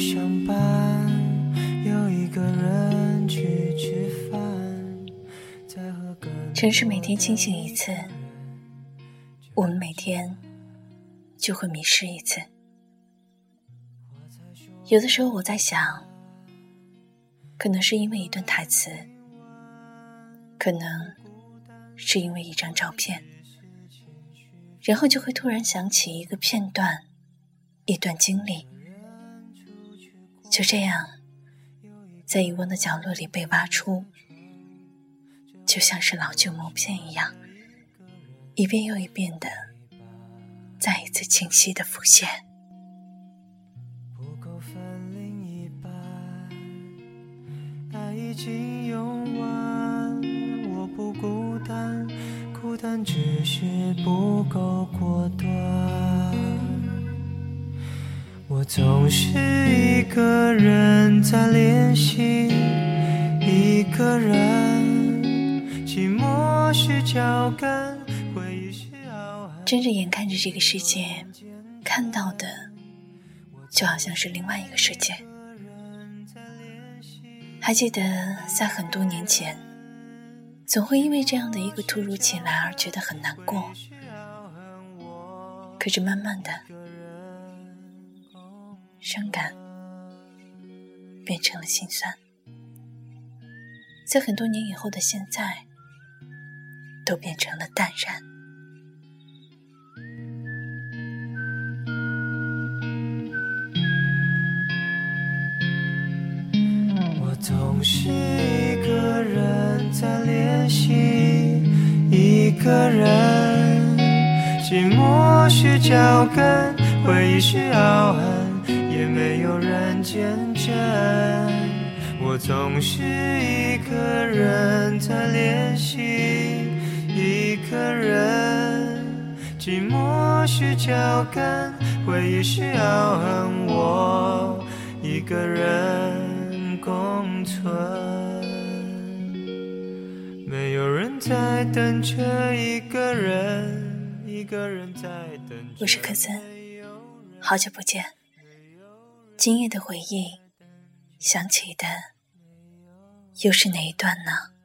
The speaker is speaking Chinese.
一个人去上班，有一个人去吃饭，城市每天清醒一次，我们每天就会迷失一次。有的时候我在想，可能是因为一段台词，可能是因为一张照片，然后就会突然想起一个片段，一段经历，就这样，在遗忘的角落里被挖出，就像是老旧默片一样，一遍又一遍的，再一次清晰的浮现。不够分另一半，爱已经用完，我不孤单，孤单只是不够果总是一个人在练习，一个人，寂寞是脚跟，回忆是傲寒。睁着眼看着这个世界，看到的就好像是另外一个世界。还记得在很多年前，总会因为这样的一个突如其来而觉得很难过。可是慢慢的，伤感变成了心酸，在很多年以后的现在，都变成了淡然。我总是一个人在练习，一个人，寂寞是脚跟，回忆是傲寒，也没有人见证。我总是一个人在练习，一个人，寂寞是脚跟，回忆是傲寒，我一个人共存，没有人在等着一个人，一个人在等着。我是柯森，好久不见。今夜的回忆，想起的又是哪一段呢？